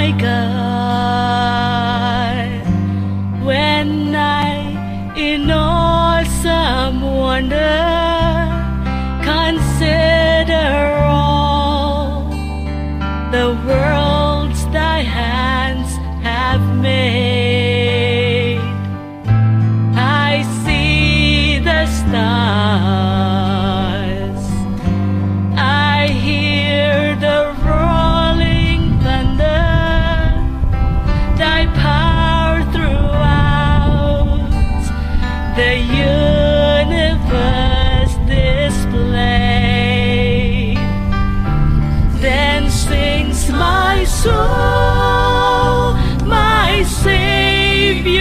my God, when I in awesome wonder.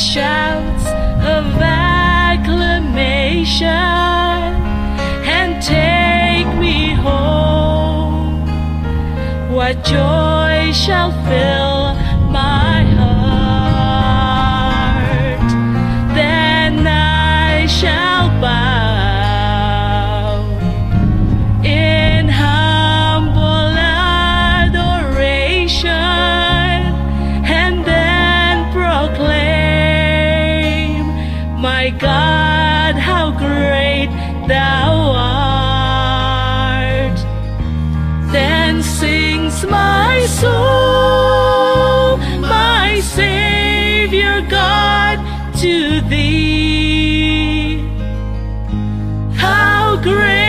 Shouts of acclamation and take me home, what joy shall fill My God, how great thou art. Then sings my soul, my Savior God, to thee. How great